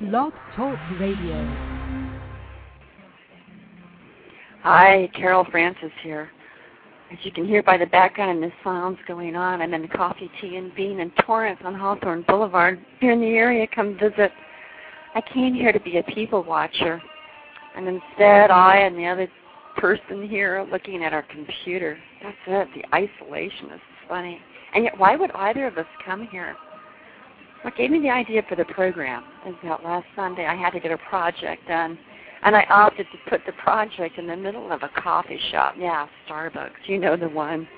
Blog Talk Radio. Hi, Carol Francis here. As you can hear by the background and the sounds going on, I'm in Coffee, Tea, and Bean in Torrance on Hawthorne Boulevard. You're in the area, come visit. I came here to be a people watcher, and instead I and the other person here are looking at our computer. That's it. The isolation is funny. And yet, why would either of us come here? What gave me the idea for the program is that last Sunday I had to get a project done, and I opted to put the project in the middle of a coffee shop. Yeah, Starbucks. You know the one,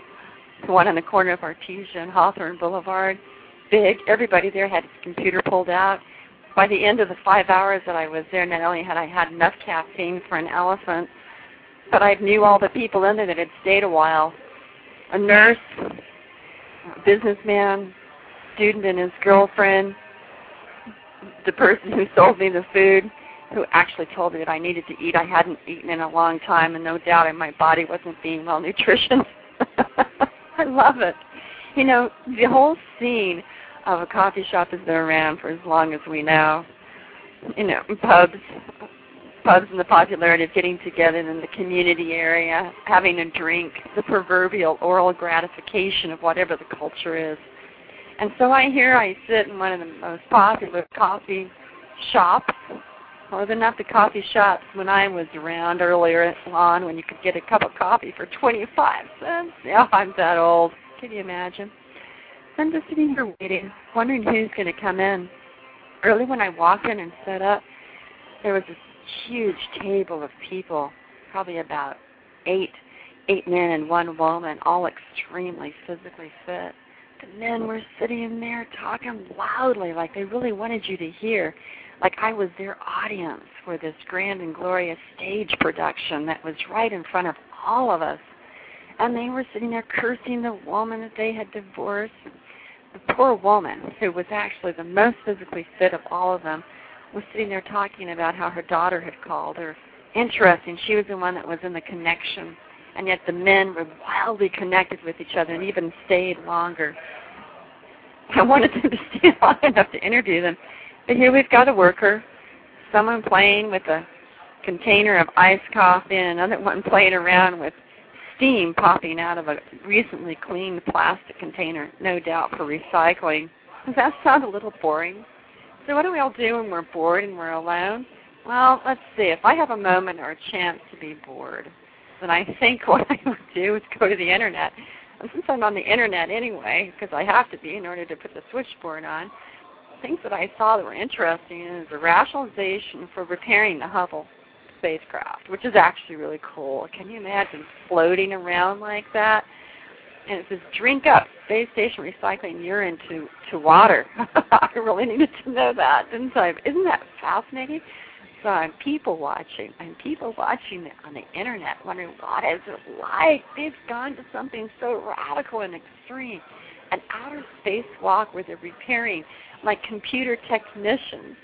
the one on the corner of Artesia and Hawthorne Boulevard. Big. Everybody there had its computer pulled out. By the end of the five hours that I was there, not only had I had enough caffeine for an elephant, but I knew all the people in there that had stayed a while. A nurse, a businessman, student and his girlfriend, the person who sold me the food, who actually told me that I needed to eat. I hadn't eaten in a long time, and no doubt my body wasn't being well nutritioned. I love it. You know, the whole scene of a coffee shop has been around for as long as we know. You know, pubs, pubs and the popularity of getting together in the community area, having a drink, the proverbial oral gratification of whatever the culture is. And so I here I sit in one of the most popular coffee shops, or they're not the coffee shops when I was around earlier on when you could get a cup of coffee for 25 cents. Yeah, I'm that old. Can you imagine? I'm just sitting here waiting, wondering who's going to come in. Early when I walked in and set up, there was this huge table of people, probably about eight, eight men and one woman, all extremely physically fit men were sitting there talking loudly like they really wanted you to hear like I was their audience for this grand and glorious stage production that was right in front of all of us. And they were sitting there cursing the woman that they had divorced. The poor woman, who was actually the most physically fit of all of them, was sitting there talking about how her daughter had called her. Interesting, she was the one that was in the connection and yet the men were wildly connected with each other and even stayed longer. I wanted them to stay long enough to interview them, but here we've got a worker, someone playing with a container of iced coffee, and another one playing around with steam popping out of a recently cleaned plastic container, no doubt for recycling. Does that sound a little boring? So what do we all do when we're bored and we're alone? Well, let's see. If I have a moment or a chance to be bored, and I think what I would do is go to the internet. And since I'm on the internet anyway, because I have to be in order to put the switchboard on, things that I saw that were interesting is a rationalization for repairing the Hubble spacecraft, which is actually really cool. Can you imagine floating around like that? And it says, drink up space station recycling urine to, to water. I really needed to know that, didn't I? Isn't that fascinating? So I'm people watching. I'm people watching on the internet, wondering what is it like. They've gone to something so radical and extreme, an outer spacewalk where they're repairing, like computer technicians,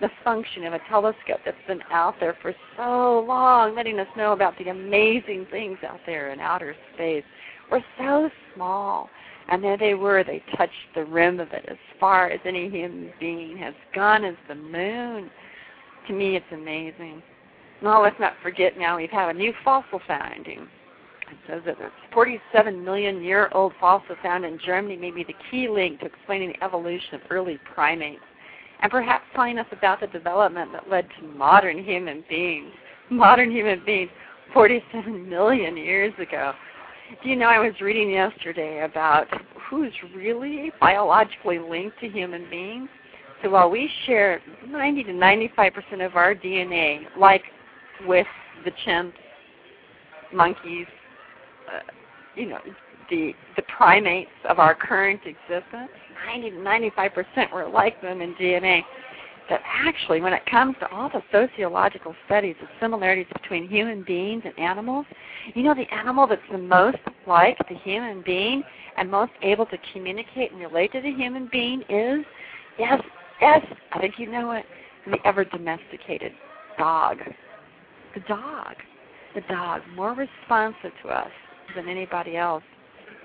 the function of a telescope that's been out there for so long, letting us know about the amazing things out there in outer space. We're so small. And there they were, they touched the rim of it as far as any human being has gone as the moon to me, it's amazing. Well, let's not forget now we have had a new fossil finding. It says that a 47 million year old fossil found in Germany may be the key link to explaining the evolution of early primates and perhaps telling us about the development that led to modern human beings. Modern human beings 47 million years ago. Do you know I was reading yesterday about who's really biologically linked to human beings? So while we share 90 to 95 percent of our DNA, like with the chimps, monkeys, uh, you know, the the primates of our current existence, 90 to 95 percent we're like them in DNA. That actually, when it comes to all the sociological studies of similarities between human beings and animals, you know the animal that's the most like the human being and most able to communicate and relate to the human being is, yes, Yes, I think you know it. The ever domesticated dog. The dog. The dog. More responsive to us than anybody else.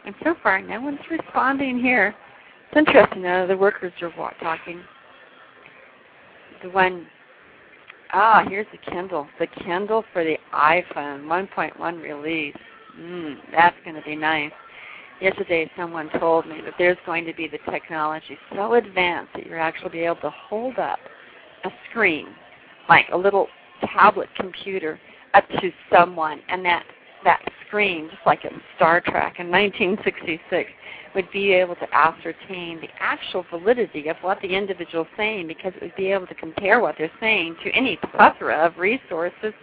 And so far, no one's responding here. It's interesting, though, the workers are talking. the one ah, here's the Kindle. The Kindle for the iPhone 1.1 release. Mm, that's going to be nice. Yesterday, someone told me that there's going to be the technology so advanced that you're actually be able to hold up a screen, like a little tablet computer, up to someone, and that that screen, just like in Star Trek in 1966, would be able to ascertain the actual validity of what the individual is saying because it would be able to compare what they're saying to any plethora of resources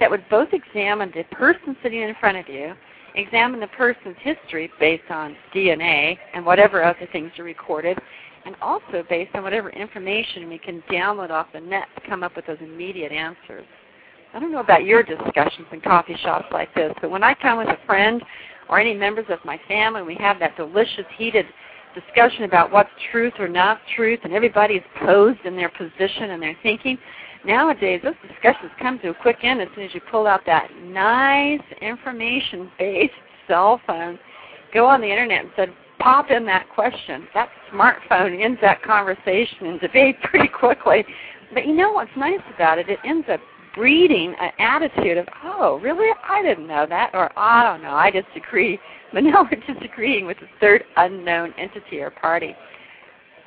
that would both examine the person sitting in front of you, examine the person's history based on DNA and whatever mm-hmm. other things are recorded, and also based on whatever information we can download off the net to come up with those immediate answers. I don't know about your discussions in coffee shops like this, but when I come with a friend or any members of my family, we have that delicious, heated discussion about what's truth or not truth, and everybody's posed in their position and their thinking. Nowadays, those discussions come to a quick end as soon as you pull out that nice information-based cell phone, go on the internet and said, pop in that question. That smartphone ends that conversation and debate pretty quickly. But you know what's nice about it? It ends up breeding an attitude of, oh, really? I didn't know that, or I don't know, I disagree. But now we're disagreeing with a third unknown entity or party.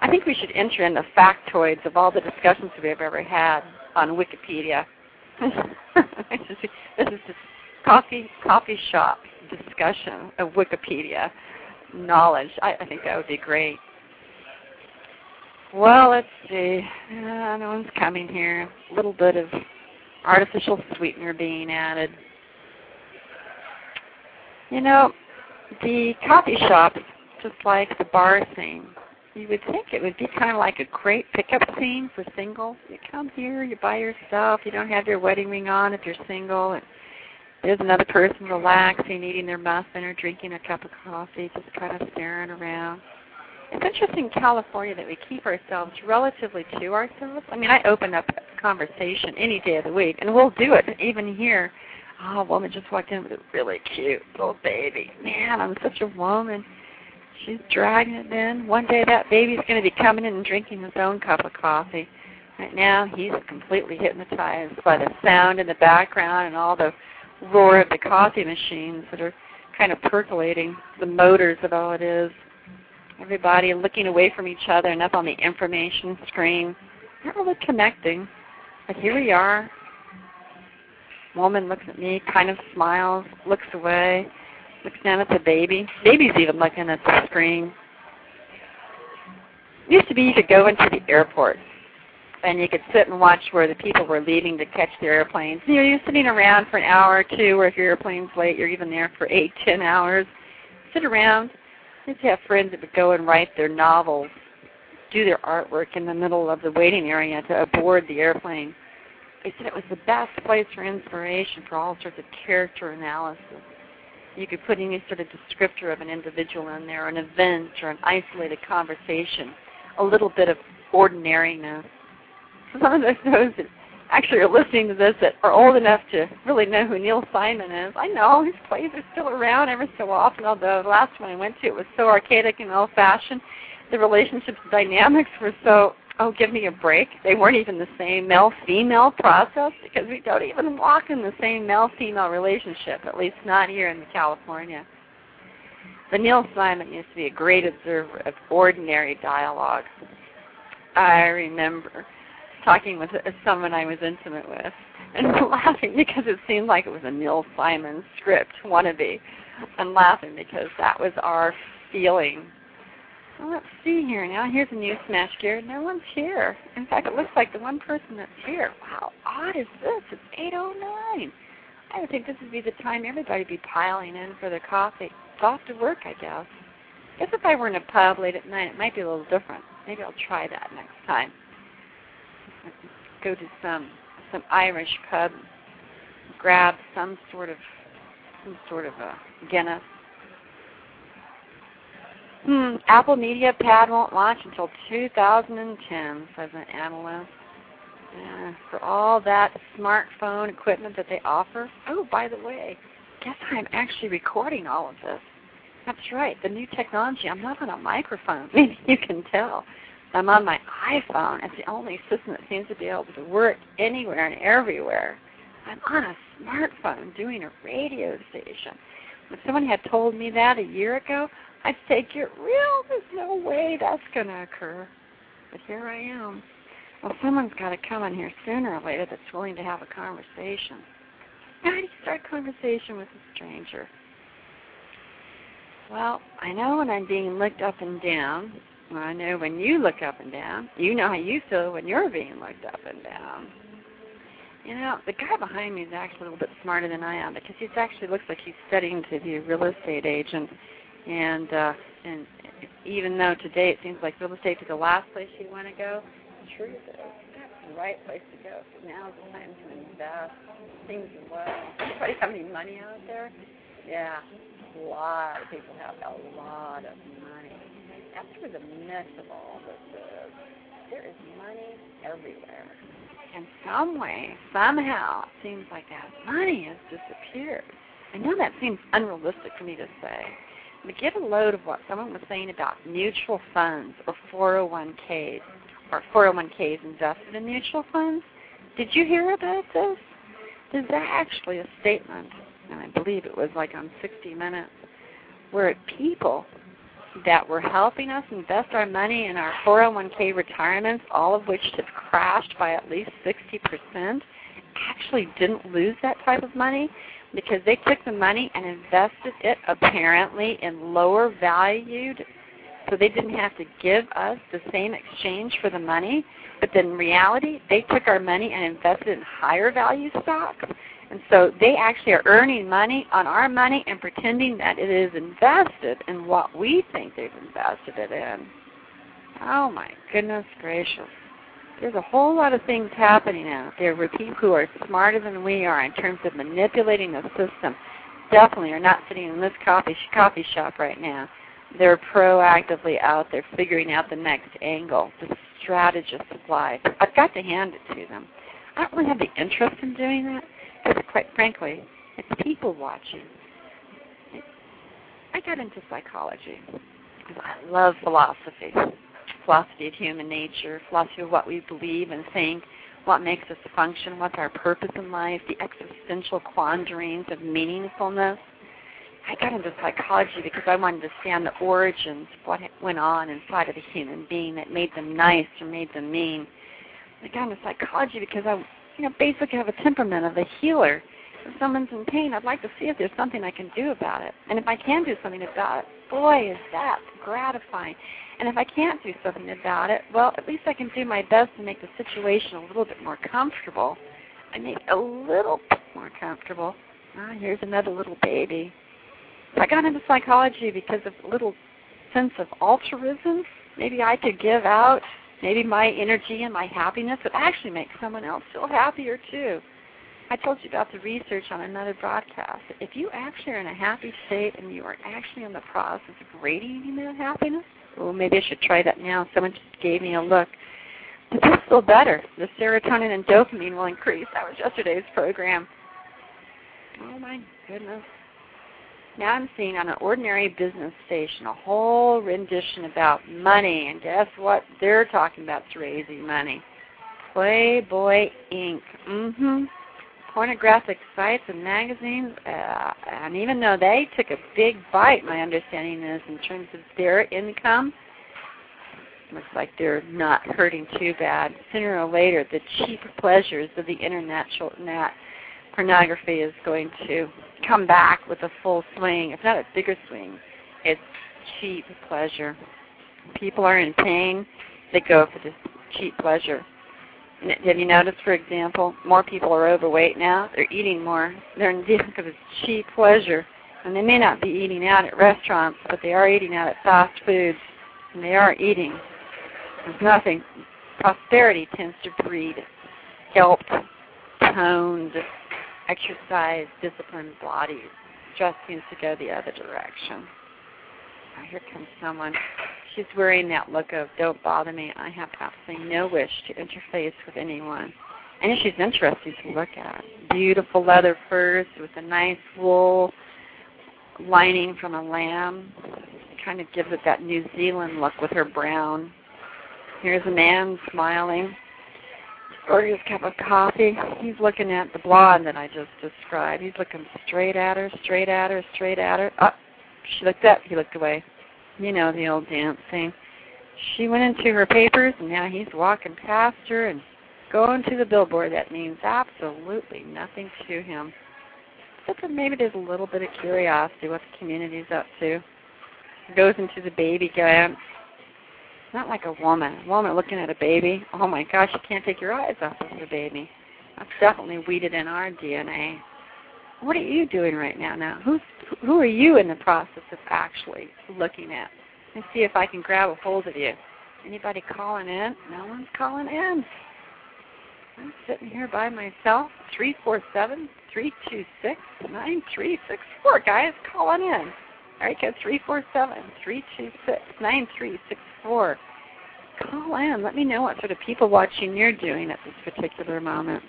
I think we should enter in the factoids of all the discussions we've ever had on Wikipedia. this is just coffee coffee shop discussion of Wikipedia knowledge. I, I think that would be great. Well, let's see. Uh, no one's coming here. A little bit of artificial sweetener being added. You know, the coffee shops, just like the bar scene, you would think it would be kind of like a great pickup scene for singles. You come here, you buy yourself, you don't have your wedding ring on if you're single, and there's another person relaxing, eating their muffin or drinking a cup of coffee, just kind of staring around. It's interesting in California that we keep ourselves relatively to ourselves. I mean, I open up conversation any day of the week, and we'll do it even here. Oh, a woman just walked in with a really cute little baby. Man, I'm such a woman. She's dragging it in. One day that baby's going to be coming in and drinking his own cup of coffee. Right now, he's completely hypnotized by the sound in the background and all the roar of the coffee machines that are kind of percolating the motors of all it is everybody looking away from each other and up on the information screen. Not really connecting. But here we are. Woman looks at me, kind of smiles, looks away, looks down at the baby. Baby's even looking at the screen. It used to be you could go into the airport and you could sit and watch where the people were leaving to catch their airplanes. You know, you're sitting around for an hour or two, or if your airplane's late, you're even there for eight, ten hours. Sit around, I used to have friends that would go and write their novels, do their artwork in the middle of the waiting area to aboard the airplane. They said it was the best place for inspiration for all sorts of character analysis. You could put any sort of descriptor of an individual in there, an event or an isolated conversation, a little bit of ordinariness. Some of those that actually are listening to this that are old enough to really know who Neil Simon is. I know his plays are still around every so often, although the last one I went to it was so archaic and old fashioned. The relationships dynamics were so oh give me a break. They weren't even the same male female process because we don't even walk in the same male female relationship, at least not here in California. But Neil Simon used to be a great observer of ordinary dialogue. I remember talking with someone I was intimate with and laughing because it seemed like it was a Neil Simon script wannabe, and laughing because that was our feeling. Well, let's see here now. Here's a new smash gear. No one's here. In fact, it looks like the one person that's here. Wow, odd is this? It's 8:09. I would think this would be the time everybody would be piling in for their coffee. It's off to work, I guess. Guess if I were in a pub late at night, it might be a little different. Maybe I'll try that next time go to some some Irish pub, grab some sort of some sort of a Guinness. Hmm, Apple Media Pad won't launch until 2010, says an analyst. Yeah, for all that smartphone equipment that they offer. Oh, by the way, guess I'm actually recording all of this. That's right, the new technology. I'm not on a microphone. Maybe you can tell I'm on my iPhone. It's the only system that seems to be able to work anywhere and everywhere. I'm on a smartphone doing a radio station. If someone had told me that a year ago, I'd say, get real. There's no way that's going to occur. But here I am. Well, someone's got to come in here sooner or later that's willing to have a conversation. How do you start a conversation with a stranger? Well, I know when I'm being looked up and down. Well, I know when you look up and down. You know how you feel when you're being looked up and down. You know, the guy behind me is actually a little bit smarter than I am because he actually looks like he's studying to be a real estate agent. And uh, and even though today it seems like real estate is the last place you want to go, the truth is that's the right place to go. So now's the time to invest. Things are well. Anybody have any money out there? Yeah, a lot of people have a lot of money. Where the mess of all this is. There is money everywhere in some way, somehow, it seems like that money has disappeared. I know that seems unrealistic for me to say, get a load of what someone was saying about mutual funds or 401ks or 401ks invested in mutual funds. Did you hear about this? There's actually a statement, and I believe it was like on 60 Minutes, where people that were helping us invest our money in our 401k retirements, all of which have crashed by at least 60%, actually didn't lose that type of money because they took the money and invested it apparently in lower valued so they didn't have to give us the same exchange for the money but then in reality they took our money and invested in higher value stocks and so they actually are earning money on our money and pretending that it is invested in what we think they've invested it in. Oh my goodness gracious. There's a whole lot of things happening out there where people who are smarter than we are in terms of manipulating the system definitely are not sitting in this coffee coffee shop right now. They're proactively out there figuring out the next angle, the strategist of life. I've got to hand it to them. I don't really have the interest in doing that because quite frankly, it's people watching. I got into psychology because I love philosophy, philosophy of human nature, philosophy of what we believe and think, what makes us function, what's our purpose in life, the existential quandaries of meaningfulness. I got into psychology because I wanted to understand the origins of what went on inside of a human being that made them nice or made them mean. I got into psychology because I you know, basically have a temperament of a healer. If someone's in pain, I'd like to see if there's something I can do about it. And if I can do something about it, boy, is that gratifying. And if I can't do something about it, well, at least I can do my best to make the situation a little bit more comfortable. I make a little bit more comfortable. Ah, here's another little baby. I got into psychology because of a little sense of altruism. Maybe I could give out Maybe my energy and my happiness would actually make someone else feel happier too. I told you about the research on another broadcast. If you actually are in a happy state and you are actually in the process of radiating that happiness, well, maybe I should try that now. Someone just gave me a look. It just feel better. The serotonin and dopamine will increase. That was yesterday's program. Oh my goodness. Now I'm seeing on an ordinary business station a whole rendition about money, and guess what? They're talking about raising money. Playboy Inc. Mm-hmm. Pornographic sites and magazines, uh, and even though they took a big bite, my understanding is in terms of their income, looks like they're not hurting too bad. Sooner or later, the cheap pleasures of the internet, net pornography is going to come back with a full swing. It's not a bigger swing. It's cheap pleasure. People are in pain. They go for this cheap pleasure. Have you noticed, for example, more people are overweight now? They're eating more. They're in because it's cheap pleasure. And they may not be eating out at restaurants, but they are eating out at fast foods. And they are eating. There's nothing. Prosperity tends to breed helped, toned, exercise, disciplined bodies just seems to go the other direction. Oh, here comes someone. She's wearing that look of "Don't bother me." I have absolutely no wish to interface with anyone. And she's interesting to look at, beautiful leather furs with a nice wool lining from a lamb. Kind of gives it that New Zealand look with her brown Here's a man smiling. Orders a cup of coffee. He's looking at the blonde that I just described. He's looking straight at her, straight at her, straight at her. Oh, she looked up. He looked away. You know the old dance thing. She went into her papers, and now he's walking past her and going to the billboard. That means absolutely nothing to him. Except that maybe there's a little bit of curiosity what the community's up to. Goes into the baby gap. Not like a woman. A woman looking at a baby. Oh my gosh, you can't take your eyes off of the baby. That's definitely weeded in our DNA. What are you doing right now? Now, who's who are you in the process of actually looking at? Let's see if I can grab a hold of you. Anybody calling in? No one's calling in. I'm sitting here by myself. Three four seven three two six nine three six four. Guys, calling in. All right, guys. Three four seven three two six nine three six four. Call in. Let me know what sort of people watching you're doing at this particular moment.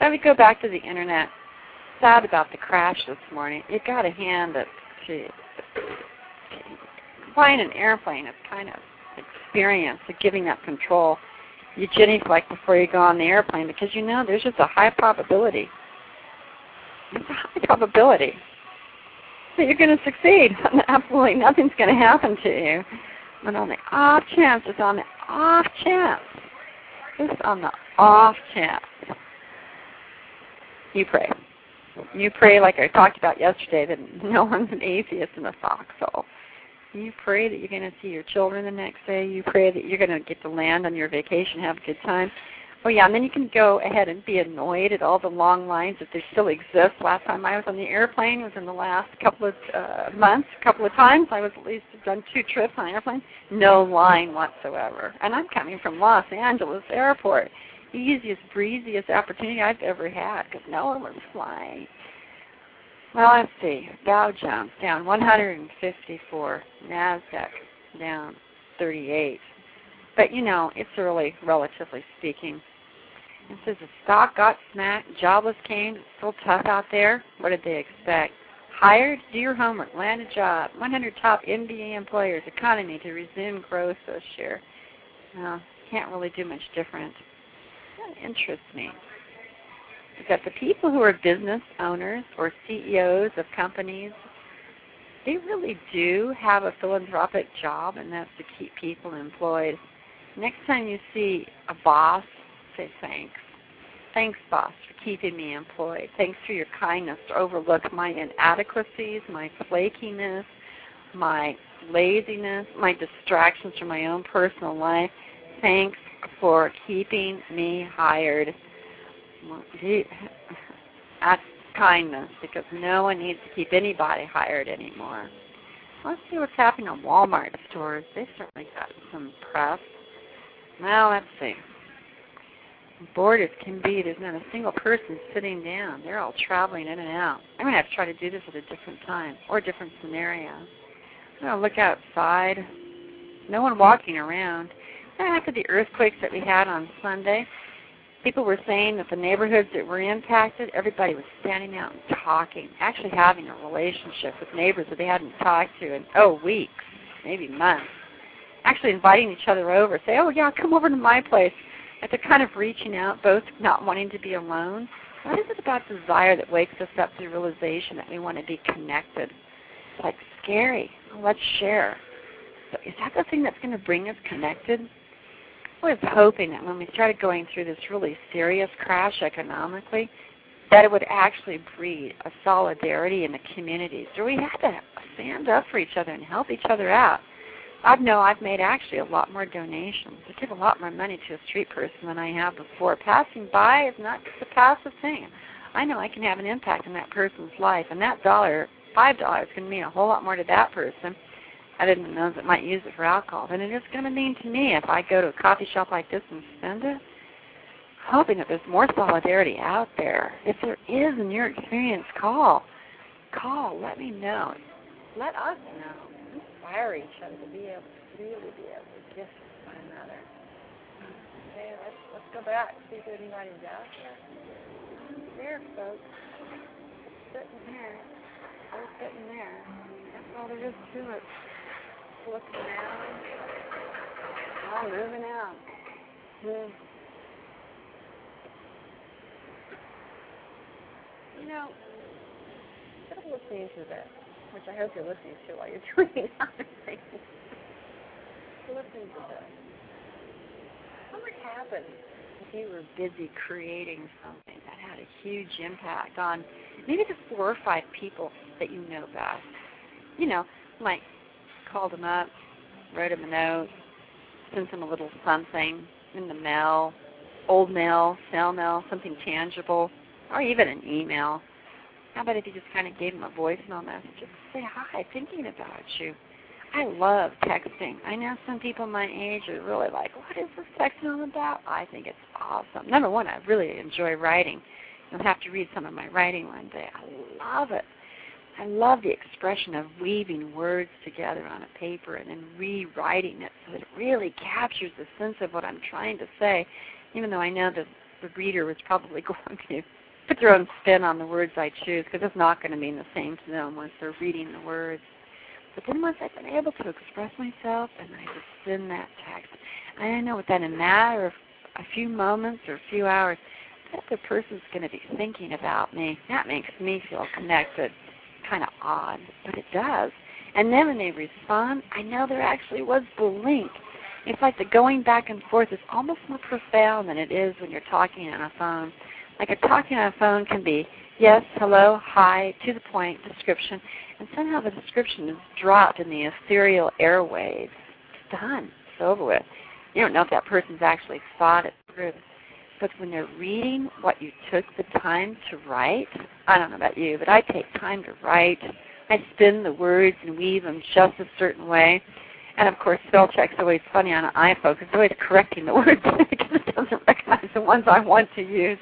Let me go back to the internet. Sad about the crash this morning. You got to hand it to flying an airplane is kind of experience of giving up control. You jitty like before you go on the airplane because you know there's just a high probability. There's a high probability that you're going to succeed. Absolutely nothing's going to happen to you. But on the off chance, just on the off chance, just on the off chance, you pray. You pray like I talked about yesterday that no one's an atheist in the foxhole. You pray that you're going to see your children the next day. You pray that you're going to get to land on your vacation, have a good time. Oh yeah, and then you can go ahead and be annoyed at all the long lines that they still exist. Last time I was on the airplane was in the last couple of uh, months, a couple of times. I was at least done two trips on an airplane. No line whatsoever. And I'm coming from Los Angeles Airport. Easiest, breeziest opportunity I've ever had because no one was flying. Well, let's see. Dow Jones down 154. Nasdaq down 38. But you know, it's early, relatively speaking. It says the stock got smacked, jobless came, it's still tough out there. What did they expect? Hired, do your homework, land a job. 100 top MBA employers, economy to resume growth this year. Well, can't really do much different. Interests me is that the people who are business owners or CEOs of companies, they really do have a philanthropic job, and that's to keep people employed. Next time you see a boss, say thanks. Thanks, boss, for keeping me employed. Thanks for your kindness to overlook my inadequacies, my flakiness, my laziness, my distractions from my own personal life. Thanks for keeping me hired that's kindness because no one needs to keep anybody hired anymore. Let's see what's happening on Walmart stores. They've certainly gotten some press. Well, let's see. Bored as can be, there's not a single person sitting down. They're all traveling in and out. I'm going to have to try to do this at a different time or different scenario. I'm going to look outside. No one walking around. After the earthquakes that we had on Sunday, people were saying that the neighborhoods that were impacted, everybody was standing out and talking, actually having a relationship with neighbors that they hadn't talked to in oh weeks, maybe months. Actually inviting each other over, say, oh yeah, come over to my place. And they're kind of reaching out, both not wanting to be alone. What is it about desire that wakes us up to the realization that we want to be connected? It's like scary. Let's share. So is that the thing that's going to bring us connected? Was hoping that when we started going through this really serious crash economically, that it would actually breed a solidarity in the communities where we had to stand up for each other and help each other out. I know I've made actually a lot more donations. I give a lot more money to a street person than I have before. Passing by is not just a passive thing. I know I can have an impact on that person's life, and that dollar, five dollars, can mean a whole lot more to that person I didn't know that might use it for alcohol than it is going to mean to me if I go to a coffee shop like this and spend it. Hoping that there's more solidarity out there. If there is in your experience, call. Call. Let me know. Let us know. Inspire each other to be able to really be able to gift one another. Okay, let's let's go back. See if anybody's out there. There, folks. Sitting here. They're sitting there. That's all there is to it looking around. All moving out. Hmm. You know, instead of listening to this, which I hope you're listening to while you're doing other things, listen to this. What would happen if you were busy creating something that had a huge impact on maybe the four or five people that you know best? You know, like called them up, wrote them a note, sent them a little something in the mail, old mail, snail mail, something tangible, or even an email. How about if you just kind of gave them a voicemail message? Say, hi, thinking about you. I love texting. I know some people my age are really like, what is this texting all about? I think it's awesome. Number one, I really enjoy writing. You'll have to read some of my writing one day. I love it. I love the expression of weaving words together on a paper and then rewriting it so that it really captures the sense of what I'm trying to say, even though I know that the reader was probably going to put their own spin on the words I choose because it's not going to mean the same to them once they're reading the words. But then once I've been able to express myself and I just send that text, I know within a matter of a few moments or a few hours, that the person's going to be thinking about me. That makes me feel connected kind of odd, but it does. And then when they respond, I know there actually was the link. It's like the going back and forth is almost more profound than it is when you're talking on a phone. Like a talking on a phone can be yes, hello, hi, to the point, description, and somehow the description is dropped in the ethereal airwaves. It's done. It's over with. You don't know if that person's actually thought it through. But when they're reading what you took the time to write, I don't know about you, but I take time to write. I spin the words and weave them just a certain way. And of course, spell check's always funny on an iPhone it's always correcting the words because it doesn't recognize the ones I want to use.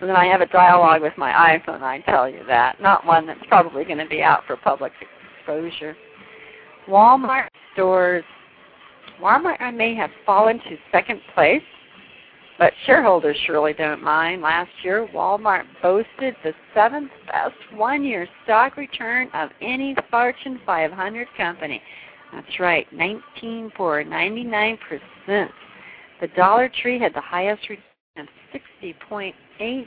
So then I have a dialogue with my iPhone, I tell you that. Not one that's probably going to be out for public exposure. Walmart stores. Walmart I may have fallen to second place but shareholders surely don't mind. Last year, Walmart boasted the seventh best one year stock return of any Fortune 500 company. That's right, 19 for 99%. The Dollar Tree had the highest return of 60.8.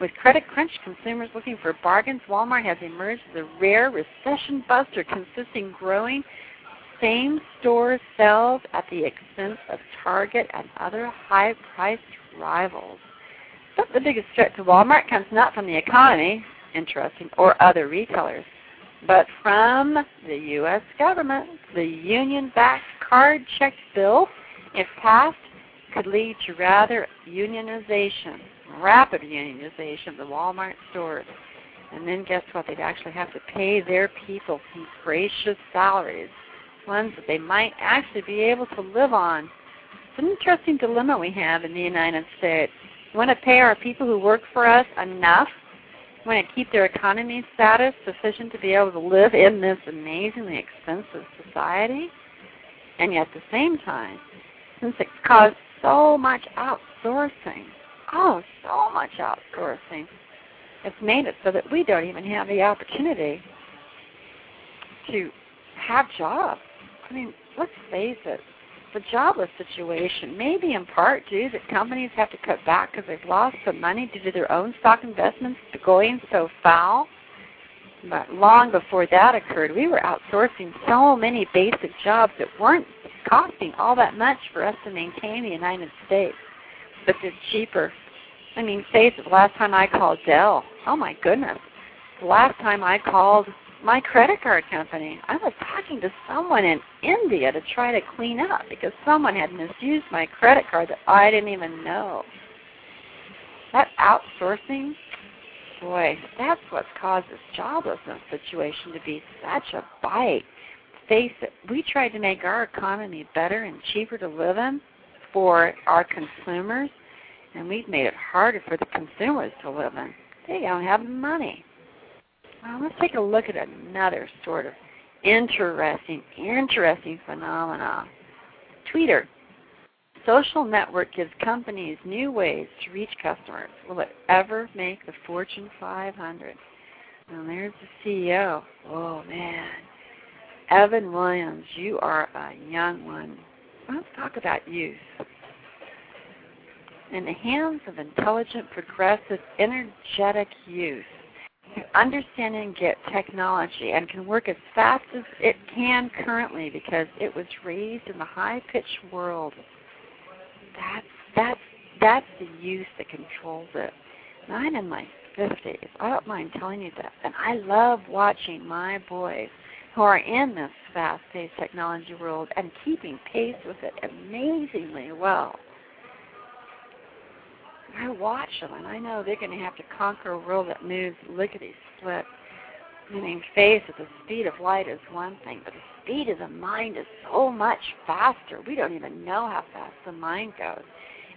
With credit crunch consumers looking for bargains, Walmart has emerged as a rare recession buster consisting growing same store sales at the expense of Target and other high priced rivals. But the biggest threat to Walmart comes not from the economy, interesting, or other retailers, but from the U.S. government. The union backed card check bill, if passed, could lead to rather unionization, rapid unionization of the Walmart stores. And then guess what? They'd actually have to pay their people some gracious salaries ones that they might actually be able to live on. It's an interesting dilemma we have in the United States. We want to pay our people who work for us enough. We want to keep their economy status sufficient to be able to live in this amazingly expensive society. And yet at the same time, since it's caused so much outsourcing, oh, so much outsourcing, it's made it so that we don't even have the opportunity to have jobs. I mean, let's face it, the jobless situation may be in part due that companies have to cut back because they've lost some money due to their own stock investments going so foul. But long before that occurred, we were outsourcing so many basic jobs that weren't costing all that much for us to maintain the United States, but they're cheaper. I mean, face it, the last time I called Dell, oh my goodness, the last time I called my credit card company. I was talking to someone in India to try to clean up because someone had misused my credit card that I didn't even know. That outsourcing, boy, that's what's caused this joblessness situation to be such a bite. Face it, we tried to make our economy better and cheaper to live in for our consumers, and we've made it harder for the consumers to live in. They don't have money. Well, let's take a look at another sort of interesting, interesting phenomena. Twitter. Social network gives companies new ways to reach customers. Will it ever make the Fortune 500? And there's the CEO. Oh man, Evan Williams, you are a young one. let's talk about youth. In the hands of intelligent, progressive, energetic youth who understand and get technology and can work as fast as it can currently because it was raised in the high pitched world. That's that's that's the youth that controls it. And I'm in my fifties. I don't mind telling you that. And I love watching my boys who are in this fast paced technology world and keeping pace with it amazingly well. I watch them and I know they're going to have to conquer a world that moves lickety split. Moving face at the speed of light is one thing, but the speed of the mind is so much faster. We don't even know how fast the mind goes.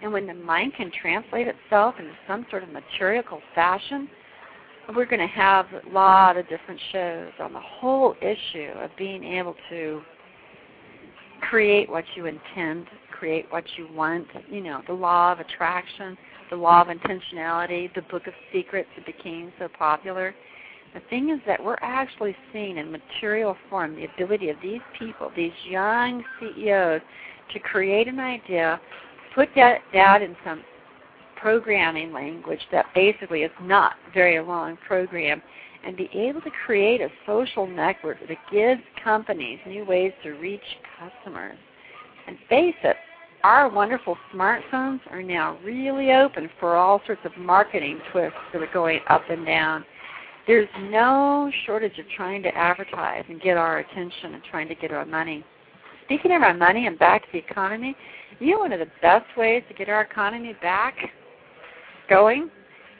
And when the mind can translate itself into some sort of material fashion, we're going to have a lot of different shows on the whole issue of being able to create what you intend, create what you want, you know, the law of attraction, the law of intentionality, the book of secrets that became so popular. The thing is that we're actually seeing in material form the ability of these people, these young CEOs, to create an idea, put that down in some programming language that basically is not very long program and be able to create a social network that gives companies new ways to reach customers. And face it, our wonderful smartphones are now really open for all sorts of marketing twists that are going up and down. There's no shortage of trying to advertise and get our attention and trying to get our money. Speaking of our money and back to the economy, you know one of the best ways to get our economy back going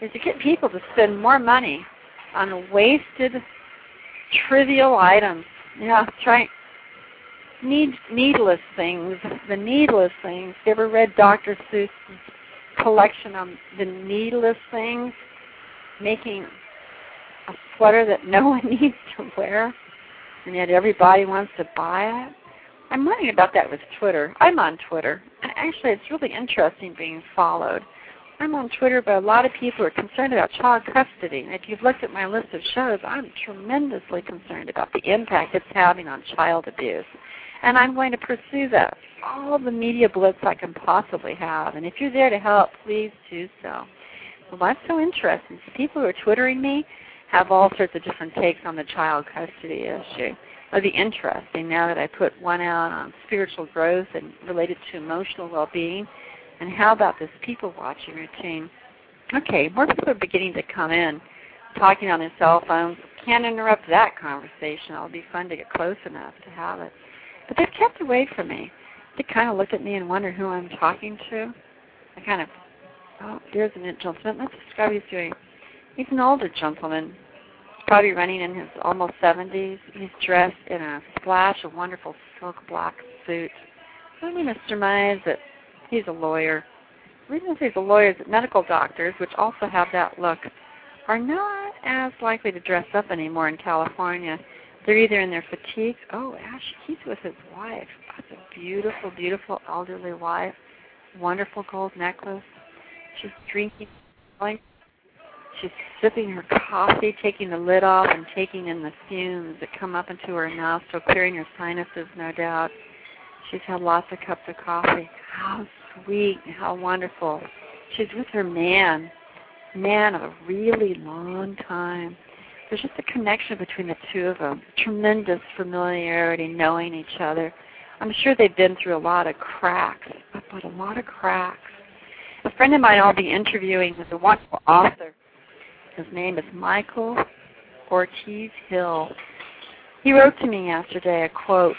is to get people to spend more money on wasted, trivial items. Yeah, try need needless things. The needless things. You ever read Dr. Seuss's collection on the needless things? Making a sweater that no one needs to wear, and yet everybody wants to buy it. I'm wondering about that with Twitter. I'm on Twitter, and actually, it's really interesting being followed. I'm on Twitter, but a lot of people are concerned about child custody. And if you've looked at my list of shows, I'm tremendously concerned about the impact it's having on child abuse. And I'm going to pursue that. All the media blitz I can possibly have. And if you're there to help, please do so. Well, that's so interesting. People who are Twittering me have all sorts of different takes on the child custody issue. It'll be interesting now that I put one out on spiritual growth and related to emotional well-being and how about this people watching routine? Okay, more people are beginning to come in, talking on their cell phones. Can't interrupt that conversation. It'll be fun to get close enough to have it. But they've kept away from me. They kind of look at me and wonder who I'm talking to. I kind of, oh, there's an gentleman. Let's describe he's doing. He's an older gentleman, probably running in his almost 70s. He's dressed in a splash of wonderful silk black suit. Let me surmise that he's a lawyer. The reason he's a lawyer is that medical doctors, which also have that look, are not as likely to dress up anymore in California. They're either in their fatigues. Oh, Ash, he's with his wife. That's a beautiful, beautiful elderly wife. Wonderful gold necklace. She's drinking. She's sipping her coffee, taking the lid off and taking in the fumes that come up into her nostril, clearing her sinuses, no doubt. She's had lots of cups of coffee. How sweet, how wonderful. She's with her man, man of a really long time. There's just a connection between the two of them. Tremendous familiarity, knowing each other. I'm sure they've been through a lot of cracks, but a lot of cracks. A friend of mine I'll be interviewing is a wonderful author. His name is Michael Ortiz Hill. He wrote to me yesterday a quote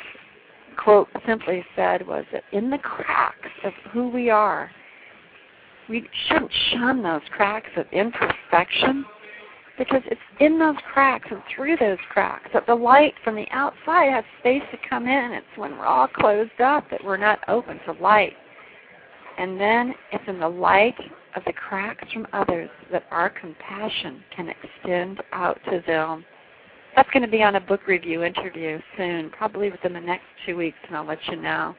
quote simply said was that in the cracks of who we are, we shouldn't shun those cracks of imperfection because it's in those cracks and through those cracks that the light from the outside has space to come in. It's when we're all closed up that we're not open to light. And then it's in the light of the cracks from others that our compassion can extend out to them. That's going to be on a book review interview soon, probably within the next two weeks, and I'll let you know.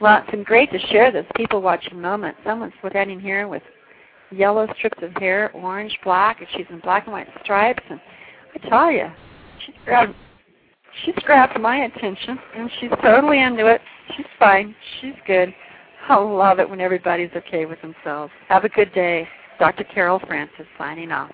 Well, it's been great to share this people watching moment. Someone's standing here with yellow strips of hair, orange, black, and she's in black and white stripes. And I tell you, she's grabbed, she's grabbed my attention and she's totally into it. She's fine. She's good. I love it when everybody's okay with themselves. Have a good day. Dr. Carol Francis signing off.